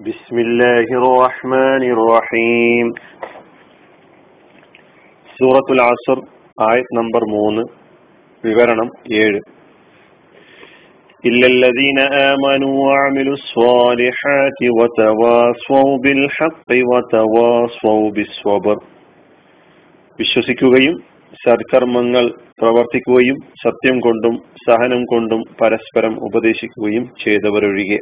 بسم الله الرحمن الرحيم സൂറത്തുൽ അസർ ആയത് നമ്പർ മൂന്ന് വിവരണം ഏഴ് إلا الذين آمنوا وعملوا الصالحات وتواصوا بالحق وتواصوا بالصبر വിശ്വസിക്കുകയും സത്കർമ്മങ്ങൾ പ്രവർത്തിക്കുകയും സത്യം കൊണ്ടും സഹനം കൊണ്ടും പരസ്പരം ഉപദേശിക്കുകയും ചെയ്തവരൊഴികെ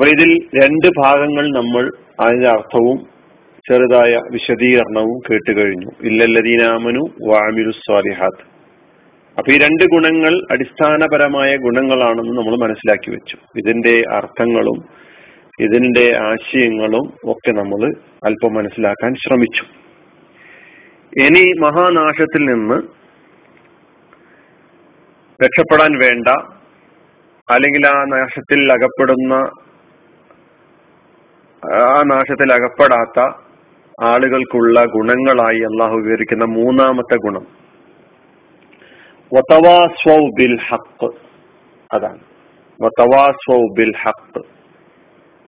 അപ്പോൾ ഇതിൽ രണ്ട് ഭാഗങ്ങൾ നമ്മൾ അതിന്റെ അർത്ഥവും ചെറുതായ വിശദീകരണവും കേട്ട് കഴിഞ്ഞു. ഇല്ലല്ലദീനാമനു വാമിലു സ്വാലിഹാത്ത് അപ്പൊ ഈ രണ്ട് ഗുണങ്ങൾ അടിസ്ഥാനപരമായ ഗുണങ്ങളാണെന്ന് നമ്മൾ മനസ്സിലാക്കി വെച്ചു. ഇതിന്റെ അർത്ഥങ്ങളും ഇതിന്റെ ആശയങ്ങളും ഒക്കെ നമ്മൾ അല്പം മനസ്സിലാക്കാൻ ശ്രമിച്ചു. ഇനി മഹാനാശത്തിൽ നിന്ന് രക്ഷപ്പെടാൻ വേണ്ട അല്ലെങ്കിൽ ആ നാശത്തിൽ അകപ്പെടുന്ന ആ നാശത്തിൽ അകപ്പെടാത്ത ആളുകൾക്കുള്ള ഗുണങ്ങളായി അള്ളാഹു വിവരിക്കുന്ന മൂന്നാമത്തെ ഗുണം. ബിൽ ഹക്ക് അതാണ്. ബിൽ ഹക്ക്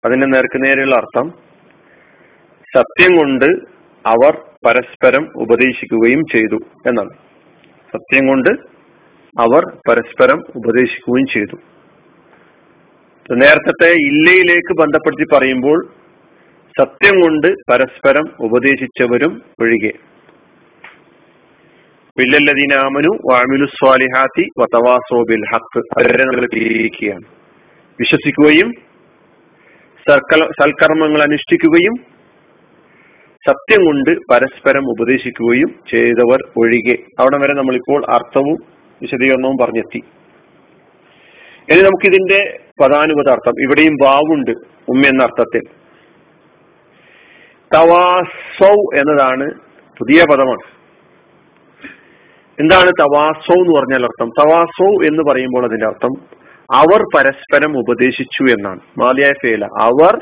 അതിന്റെ നേർക്ക് നേരെയുള്ള അർത്ഥം സത്യം കൊണ്ട് അവർ പരസ്പരം ഉപദേശിക്കുകയും ചെയ്തു എന്നാണ്. സത്യം കൊണ്ട് അവർ പരസ്പരം ഉപദേശിക്കുകയും ചെയ്തു. നേരത്തെ ഇല്ലയിലേക്ക് ബന്ധപ്പെടുത്തി പറയുമ്പോൾ സത്യം കൊണ്ട് പരസ്പരം ഉപദേശിച്ചവരും ഒഴികെ. പില്ലല്ലദീനാമനു വാമിലു സ്വാലിഹാത്തി വതവാസോബിൽ ഹക്ക് അവരെ നമ്മൾ വിശ്വസിക്കുകയും സൽക്കർമ്മങ്ങൾ അനുഷ്ഠിക്കുകയും സത്യം കൊണ്ട് പരസ്പരം ഉപദേശിക്കുകയും ചെയ്തവർ ഒഴികെ. അവിടെ വരെ നമ്മളിപ്പോൾ അർത്ഥവും വിശദീകരണവും പറഞ്ഞെത്തി. ഇനി നമുക്കിതിന്റെ പദാനുപത അർത്ഥം ഇവിടെയും വാവുണ്ട് ഉമ്മ എന്ന അർത്ഥത്തിൽ. തവാസൗ എന്നതാണ് പുതിയ പദമാണ്. എന്താണ് തവാസൗ എന്ന് പറഞ്ഞാൽ അർത്ഥം? തവാസൗ എന്ന് പറയുമ്പോൾ അതിന്റെ അർത്ഥം അവർ പരസ്പരം ഉപദേശിച്ചു എന്നാണ്. മാലിയായ ഫേല അവർ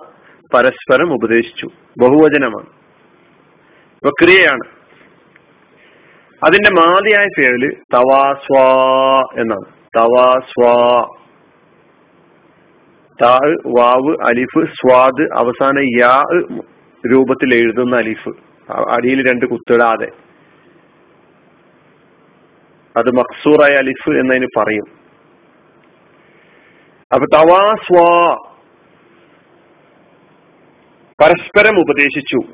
പരസ്പരം ഉപദേശിച്ചു. ബഹുവചനമാണ്. പ്രക്രിയയാണ് അതിന്റെ മാതിയായ പേരിൽ തവാസ്വാ എന്നാണ്. തവാസ്വാ താ വാവ് അലിഫ് സ്വാദ് അവസാന യാ രൂപത്തിൽ എഴുതുന്ന അലിഫ്. അടിയിൽ രണ്ട് കുത്തിടാതെ. അത് മക്സൂറായ അലിഫ് എന്നതിന് പറയും. അപ്പൊ തവാസ്വാ. പരസ്പരം ഉപദേശിച്ചു.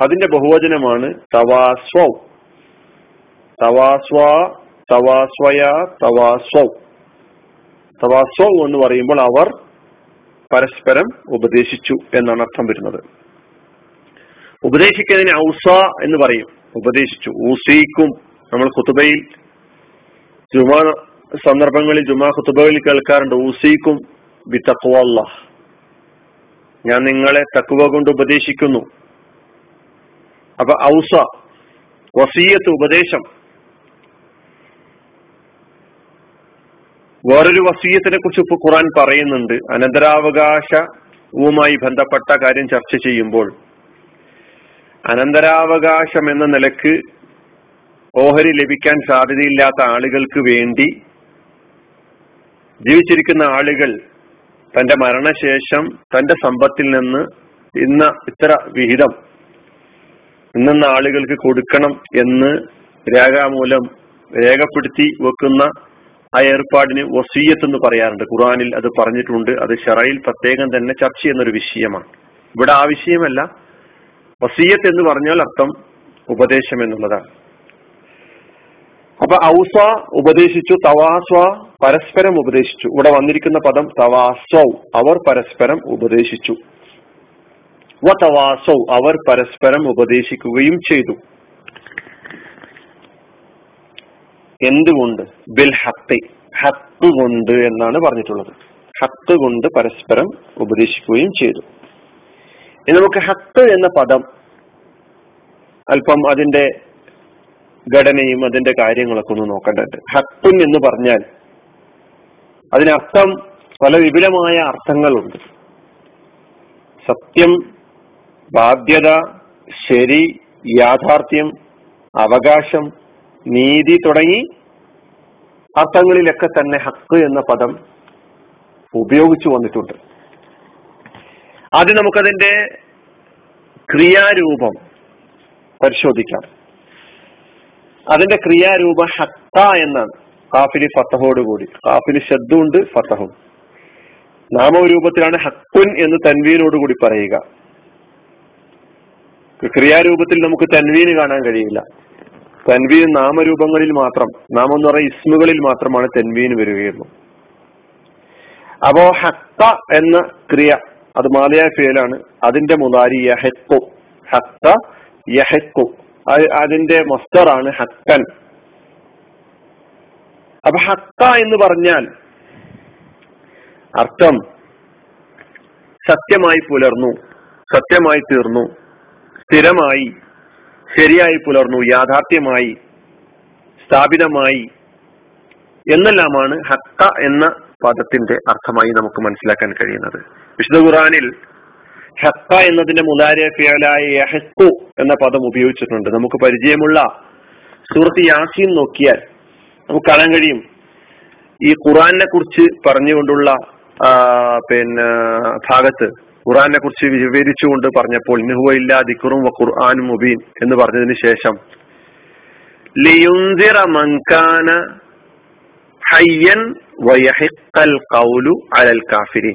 അതിന്റെ ബഹുവചനമാണ് തവാസ്വ. തവാസ്വ തവാസ്വയ തവാസ്വ. തവാസ്വ എന്ന് പറയുമ്പോൾ അവർ പരസ്പരം ഉപദേശിച്ചു എന്നാണ് അർത്ഥം വരുന്നത്. ഉപദേശിക്കുന്നതിന് ഔസ എന്ന് പറയും. ഉപദേശിച്ചു. ഊസീക്കും നമ്മൾ കുത്തുബയിൽ ജുമാ സന്ദർഭങ്ങളിൽ ജുമാ കുത്തുബയിൽ കേൾക്കാറുണ്ട്. ഊസീക്കും ബി തക്വല്ല ഞാൻ നിങ്ങളെ തക്കുവ കൊണ്ട് ഉപദേശിക്കുന്നു. അപ്പൊ ഔസ വസീയത്ത് ഉപദേശം. വേറൊരു വസീയത്തിനെ കുറിച്ച് ഇപ്പൊ ഖുറാൻ പറയുന്നുണ്ട്. അനന്തരാവകാശവുമായി ബന്ധപ്പെട്ട കാര്യം ചർച്ച ചെയ്യുമ്പോൾ അനന്തരാവകാശം എന്ന നിലയ്ക്ക് ഓഹരി ലഭിക്കാൻ സാധ്യതയില്ലാത്ത ആളുകൾക്ക് വേണ്ടി ജീവിച്ചിരിക്കുന്ന ആളുകൾ തന്റെ മരണശേഷം തന്റെ സമ്പത്തിൽ നിന്ന് ഇന്ന ഇത്ര വിഹിതം ഇന്നെന്ന ആളുകൾക്ക് കൊടുക്കണം എന്ന് രേഖാമൂലം രേഖപ്പെടുത്തി വെക്കുന്ന ആ ഏർപ്പാടിന് വസീയത്ത് എന്ന് പറയാറുണ്ട്. ഖുറാനിൽ അത് പറഞ്ഞിട്ടുണ്ട്. അത് ഷറയിൽ പ്രത്യേകം തന്നെ ചർച്ച ചെയ്യുന്ന ഒരു വിഷയമാണ്. ഇവിടെ ആ വിഷയമല്ല. വസീയത്ത് എന്ന് പറഞ്ഞാൽ അർത്ഥം ഉപദേശം എന്നുള്ളതാണ്. അപ്പൊ ഔസ ഉപദേശിച്ചു തവാസ്വ പരസ്പരം ഉപദേശിച്ചു. ഇവിടെ വന്നിരിക്കുന്ന പദം തവാസ്വ അവർ പരസ്പരം ഉപദേശിച്ചു. വതവാസൗ അവർ പരസ്പരം ഉപദേശിക്കുകയും ചെയ്തു. എന്തുകൊണ്ട്? ബിൽ ഹത്ത് ഹത്ത് കൊണ്ട് എന്നാണ് പറഞ്ഞിട്ടുള്ളത്. ഹത്ത് കൊണ്ട് പരസ്പരം ഉപദേശിക്കുകയും ചെയ്തു. ഇനി നമുക്ക് ഹത്ത് എന്ന പദം അല്പം അതിന്റെ ഘടനയും അതിന്റെ കാര്യങ്ങളൊക്കെ ഒന്ന് നോക്കേണ്ടത് ഹത്തുൻ എന്ന് പറഞ്ഞാൽ അതിനർത്ഥം പല വിപുലമായ അർത്ഥങ്ങളുണ്ട്. സത്യം ബാധ്യത ശരി യാഥാർത്ഥ്യം അവകാശം നീതി തുടങ്ങി അർത്ഥങ്ങളിലൊക്കെ തന്നെ ഹക്ക് എന്ന പദം ഉപയോഗിച്ചു വന്നിട്ടുണ്ട്. ആദ്യം നമുക്കതിന്റെ ക്രിയാരൂപം പരിശോധിക്കാം. അതിന്റെ ക്രിയാരൂപം ഹത്ത എന്നാണ്. കാഫിലി ഫത്തഹോട് കൂടി. കാഫിലി ശബ്ദമുണ്ട് ഫത്തഹും. നാമരൂപത്തിലാണ് ഹക്കുൻ എന്ന് തൻവീനോട് കൂടി പറയുക. ക്രിയാരൂപത്തിൽ നമുക്ക് തൻവീന് കാണാൻ കഴിയില്ല. തൻവീൻ നാമരൂപങ്ങളിൽ മാത്രം നാമം എന്ന് പറയുന്ന ഇസ്മുകളിൽ മാത്രമാണ് തെൻവീന് വരികയുള്ളൂ. അപ്പോ ഹത്ത എന്ന ക്രിയ അത് മാലയായ ഫിയലാണ്. അതിന്റെ മുതാരി യഹക്കു. ഹക്ക യഹക്കു. അതിന്റെ മസ്തറാണ് ഹക്കൻ. അപ്പൊ ഹക്ക എന്ന് പറഞ്ഞാൽ അർത്ഥം സത്യമായി പുലർന്നു സത്യമായി തീർന്നു സ്ഥിരമായി ശരിയായി പുലർന്നു യാഥാർത്ഥ്യമായി സ്ഥാപിതമായി എന്നെല്ലാമാണ് ഹക്ക എന്ന പദത്തിന്റെ അർത്ഥമായി നമുക്ക് മനസ്സിലാക്കാൻ കഴിയുന്നത്. വിശുദ്ധ ഖുറാനിൽ ഹക്ക എന്നതിന്റെ മുലാരിയ ഫിയലായ യഹസ്തു എന്ന പദം ഉപയോഗിച്ചിട്ടുണ്ട്. നമുക്ക് പരിചയമുള്ള സുഹൃത്ത് യാസീൻ നോക്കിയാൽ നമുക്ക് കാണാൻ കഴിയും. ഈ ഖുറാനെ കുറിച്ച് പറഞ്ഞുകൊണ്ടുള്ള പിന്നെ ഭാഗത്ത് ഖുറാനെ കുറിച്ച് വിവരിച്ചുകൊണ്ട് പറഞ്ഞപ്പോൾ നിഹുവയില്ല ദിക്കുറും ഖുർആാനും മുബീൻ എന്ന് പറഞ്ഞതിന് ശേഷം ലിയുന്തിറ മങ്കാന ഹയ്യൻ വയഹിക്കൽ ഖൗലു അലൽ കാഫിരി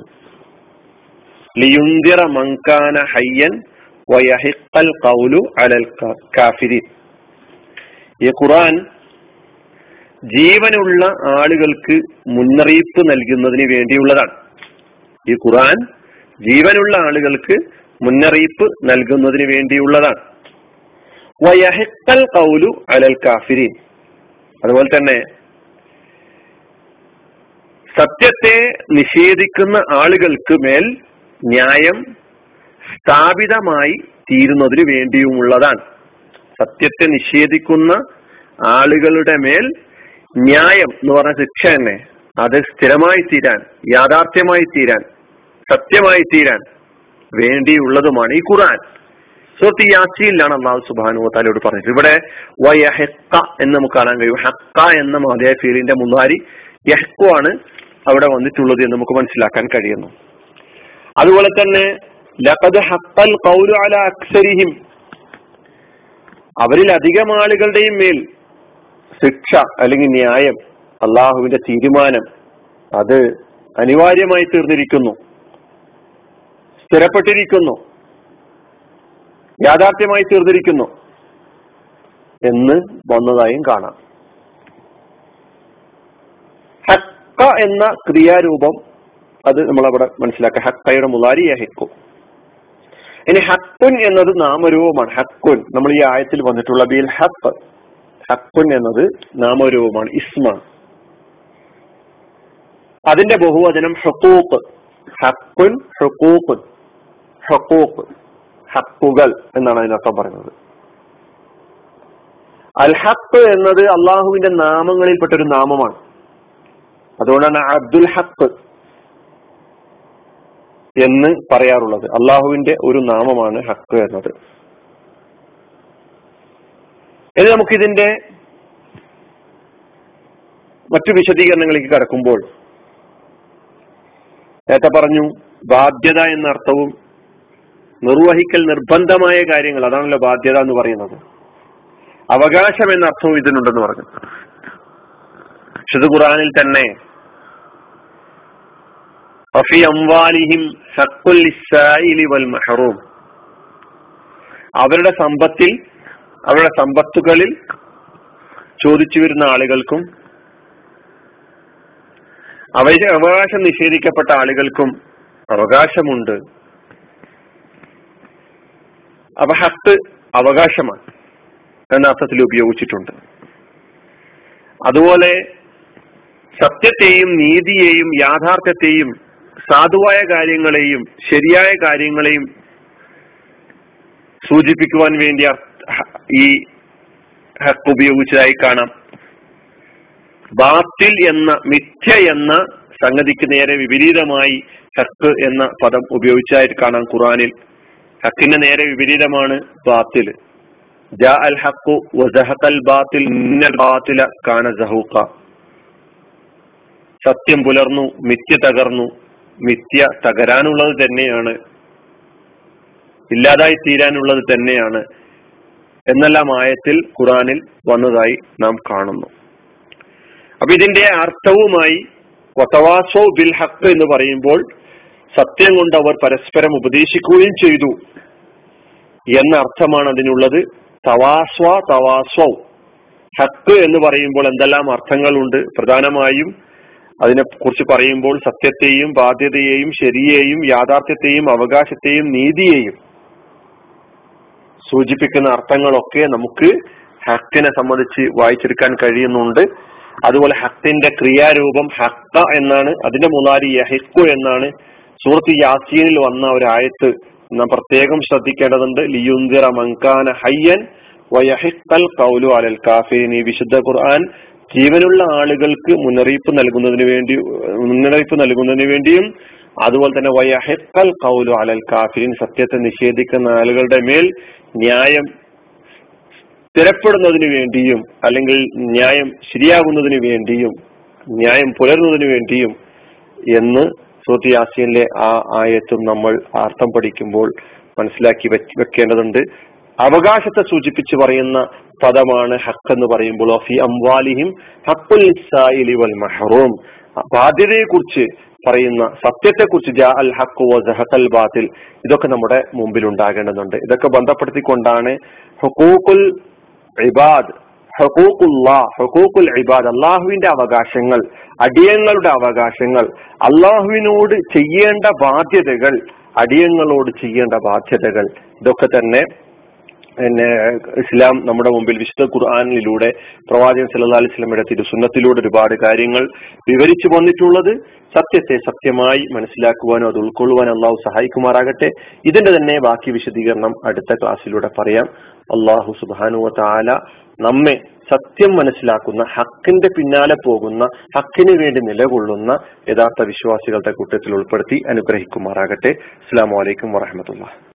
ലിയുന്തിറ മങ്കാന ഹയ്യൻ വയഹിക്കൽ ഖൗലു അലൽ കാഫിരി ഈ ഖുറാൻ ജീവനുള്ള ആളുകൾക്ക് മുന്നറിയിപ്പ് നൽകുന്നതിന് വേണ്ടിയുള്ളതാണ്. ഈ ഖുറാൻ ജീവനുള്ള ആളുകൾക്ക് മുന്നറിയിപ്പ് നൽകുന്നതിന് വേണ്ടിയുള്ളതാണ്. വയഹിക്കൽ കൗലു അലൽ കാഫിരീൻ. അതുപോലെ തന്നെ സത്യത്തെ നിഷേധിക്കുന്ന ആളുകൾക്ക് മേൽ ന്യായം സ്ഥാപിതമായി തീരുന്നതിന് വേണ്ടിയുമുള്ളതാണ്. സത്യത്തെ നിഷേധിക്കുന്ന ആളുകളുടെ മേൽ ന്യായം എന്ന് പറഞ്ഞ ശിക്ഷ തന്നെ അത് സ്ഥിരമായി തീരാൻ യാഥാർത്ഥ്യമായി തീരാൻ സത്യമായി തീരാൻ വേണ്ടിയുള്ളതുമാണ് ഈ ഖുർആൻ. സുഹൃത്ത് യാസിയിലാണ് അള്ളാഹു സുബാനു താലോട് പറഞ്ഞത്. ഇവിടെ വയഹക്ക എന്ന് നമുക്ക് കാണാൻ കഴിയും. ഹക്ക എന്ന മാതയ ഫീലിന്റെ മുന്നാരി യഹ്ക്കു ആണ് അവിടെ വന്നിട്ടുള്ളത് എന്ന് നമുക്ക് മനസ്സിലാക്കാൻ കഴിയുന്നു. അതുപോലെ തന്നെ അല അക്സരിഹിം. അവരിൽ അധികം ആളുകളുടെയും മേൽ ശിക്ഷ അല്ലെങ്കിൽ ന്യായം അള്ളാഹുവിന്റെ തീരുമാനം അത് അനിവാര്യമായി തീർന്നിരിക്കുന്നു. സ്ഥിരപ്പെട്ടിരിക്കുന്നു. യാഥാർത്ഥ്യമായി തീർന്നിരിക്കുന്നു. എന്ന് വന്നതായും കാണാം. ഹക്ക എന്ന ക്രിയാരൂപം അത് നമ്മൾ അവിടെ മനസ്സിലാക്കുക ഹക്കയുടെ മുതാരിയ ഹെക്കു. ഇനി ഹക്കുൻ എന്നത് നാമരൂപമാണ്. ഹക്കുൻ. നമ്മൾ ഈ ആയത്തിൽ വന്നിട്ടുള്ള ബിൽ ഹക്ക് ഹക്കുൻ എന്നത് നാമരൂപമാണ്. ഇസ്മാണ് അതിന്റെ ബഹുവചനം ഹക്കൂക്ക് ഹക്കുൻ ഹക്കൂക്ക് ഹക്കൂക്ക് ഹക്കുകൾ എന്നാണ് അതിനർത്ഥം പറയുന്നത്. അൽ എന്നത് അള്ളാഹുവിന്റെ നാമങ്ങളിൽപ്പെട്ട ഒരു നാമമാണ്. അതുകൊണ്ടാണ് അബ്ദുൽ ഹക്ക് എന്ന് പറയാറുള്ളത്. അള്ളാഹുവിന്റെ ഒരു നാമമാണ് ഹക്ക് എന്നത്. ഇനി നമുക്കിതിന്റെ മറ്റു വിശദീകരണങ്ങളിലേക്ക് കടക്കുമ്പോൾ നേരത്തെ പറഞ്ഞു ബാധ്യത എന്ന അർത്ഥവും നിർവഹിക്കൽ നിർബന്ധമായ കാര്യങ്ങൾ അതാണല്ലോ ബാധ്യത എന്ന് പറയുന്നത്. അവകാശം എന്ന അർത്ഥവും ഇതിനുണ്ടെന്ന് പറഞ്ഞു. വിശുദ്ധ ഖുറാനിൽ തന്നെ. അവരുടെ സമ്പത്തിൽ അവരുടെ സമ്പത്തുകളിൽ ചോദിച്ചു വരുന്ന ആളുകൾക്കും അവരുടെ അവകാശം നിഷേധിക്കപ്പെട്ട ആളുകൾക്കും അവകാശമുണ്ട്. അവ ഹത്ത് അവകാശമാണ് എന്ന അർത്ഥത്തിൽ ഉപയോഗിച്ചിട്ടുണ്ട്. അതുപോലെ സത്യത്തെയും നീതിയെയും യാഥാർത്ഥ്യത്തെയും സാധുവായ കാര്യങ്ങളെയും ശരിയായ കാര്യങ്ങളെയും സൂചിപ്പിക്കുവാൻ വേണ്ടി ഈ ഹക്ക് ഉപയോഗിച്ചതായി കാണാം. ബാത്തിൽ എന്ന മിഥ്യ എന്ന സംഗതിക്ക് നേരെ വിപരീതമായി ഹക്ക് എന്ന പദം ഉപയോഗിച്ചതായിട്ട് കാണാം ഖുറാനിൽ ഹക്കിന്റെ നേരെ വിപരീതമാണ് ബാത്തിൽ. ജാ അൽ ഹക്കു വസഹക്കൽ ബാത്തിൽ ബാത്തില കാന സഹൂക്ക സത്യം പുലർന്നു മിഥ്യ തകർന്നു മിഥ്യ തകരാനുള്ളത് തന്നെയാണ് ഇല്ലാതായി തീരാനുള്ളത് തന്നെയാണ് എന്നെല്ലാം ആയത്തിൽ ഖുറാനിൽ വന്നതായി നാം കാണുന്നു. അപ്പൊ ഇതിന്റെ അർത്ഥവുമായി വത്തവാസോ ബിൽ ഹക്ക് എന്ന് പറയുമ്പോൾ സത്യം കൊണ്ട് അവർ പരസ്പരം ഉപദേശിക്കുകയും ചെയ്തു എന്ന അർത്ഥമാണ് അതിനുള്ളത്. തവാസ്വ തവാസ്വ. ഹക്ക് എന്ന് പറയുമ്പോൾ എന്തെല്ലാം അർത്ഥങ്ങളുണ്ട്? പ്രധാനമായും അതിനെ കുറിച്ച് പറയുമ്പോൾ സത്യത്തെയും ബാധ്യതയെയും ശരിയെയും യാഥാർത്ഥ്യത്തെയും അവകാശത്തെയും നീതിയെയും സൂചിപ്പിക്കുന്ന അർത്ഥങ്ങളൊക്കെ നമുക്ക് ഹക്കിനെ സംബന്ധിച്ച് വായിച്ചെടുക്കാൻ കഴിയുന്നുണ്ട്. അതുപോലെ ഹത്തിന്റെ ക്രിയാരൂപം ഹക്ക എന്നാണ് അതിന്റെ മുതാരി യഹിക്കു എന്നാണ്. സൂറത്ത് യാസീനിൽ വന്ന ഒരു ആയത്ത് നാം പ്രത്യേകം ശ്രദ്ധിക്കേണ്ടതുണ്ട്. ലിയുന്തിറ മങ്കാന ഹയ്യൻ വയഹിക്കൽ കൗലു അലൽ കാഫീൻ ഈ വിശുദ്ധ ഖുർആൻ ജീവനുള്ള ആളുകൾക്ക് മുന്നറിയിപ്പ് നൽകുന്നതിന് വേണ്ടി മുന്നറിയിപ്പ് നൽകുന്നതിന് വേണ്ടിയും അതുപോലെ തന്നെ വയഹിക്കൽ കൗലു അലൽ കാഫിരിൻ സത്യത്തെ നിഷേധിക്കുന്ന ആളുകളുടെ മേൽ ന്യായം സ്ഥിരപ്പെടുന്നതിന് വേണ്ടിയും അല്ലെങ്കിൽ ന്യായം ശരിയാകുന്നതിന് വേണ്ടിയും ന്യായം പുലരുന്നതിന് വേണ്ടിയും എന്ന് സൂത്തി യാസീനിലെ ആ ആയത്തും നമ്മൾ അർത്ഥം പഠിക്കുമ്പോൾ മനസ്സിലാക്കി വെക്കേണ്ടതുണ്ട്. അവകാശത്തെ സൂചിപ്പിച്ച് പറയുന്ന പദമാണ് ഹക്ക് എന്ന് പറയുമ്പോൾ ഫി അംവാലിഹിം ഹക്കുൽ വൽ മഹറൂം. ബാധ്യതയെ കുറിച്ച് പറയുന്ന സത്യത്തെ കുറിച്ച് ജാ അൽ ഹക്കു ജഹത്തൽ ബാത്തിൽ ഇതൊക്കെ നമ്മുടെ മുമ്പിൽ ഉണ്ടാകേണ്ടതുണ്ട് ഇതൊക്കെ ബന്ധപ്പെടുത്തിക്കൊണ്ടാണ് ഹുക്കൂക്കുൽ ഇബാദ് ഹുക്കൂക്കുല്ലാ ഹുക്കൂക്കുൽ ഇബാദ് അള്ളാഹുവിന്റെ അവകാശങ്ങൾ അടിയങ്ങളുടെ അവകാശങ്ങൾ അള്ളാഹുവിനോട് ചെയ്യേണ്ട ബാധ്യതകൾ അടിയങ്ങളോട് ചെയ്യേണ്ട ബാധ്യതകൾ ഇതൊക്കെ തന്നെ പിന്നെ ഇസ്ലാം നമ്മുടെ മുമ്പിൽ വിശുദ്ധ ഖുർആാനിലൂടെ പ്രവാചകൻ സല്ലാ അലൈഹി സ്വലമിയുടെ തിരുസുന്നത്തിലൂടെ ഒരുപാട് കാര്യങ്ങൾ വിവരിച്ചു വന്നിട്ടുള്ളത് സത്യത്തെ സത്യമായി മനസ്സിലാക്കുവാനോ അത് ഉൾക്കൊള്ളുവാനോ അള്ളാഹു സഹായിക്കുമാറാകട്ടെ. ഇതിന്റെ തന്നെ ബാക്കി വിശദീകരണം അടുത്ത ക്ലാസ്സിലൂടെ പറയാം. അള്ളാഹു സുബാനുവ താല നമ്മെ സത്യം മനസ്സിലാക്കുന്ന ഹക്കിന്റെ പിന്നാലെ പോകുന്ന ഹക്കിന് വേണ്ടി നിലകൊള്ളുന്ന യഥാർത്ഥ വിശ്വാസികളുടെ കൂട്ടത്തിൽ ഉൾപ്പെടുത്തി അനുഗ്രഹിക്കുമാറാകട്ടെ. അസ്സാം വലൈക്കും വറഹമത്തുള്ള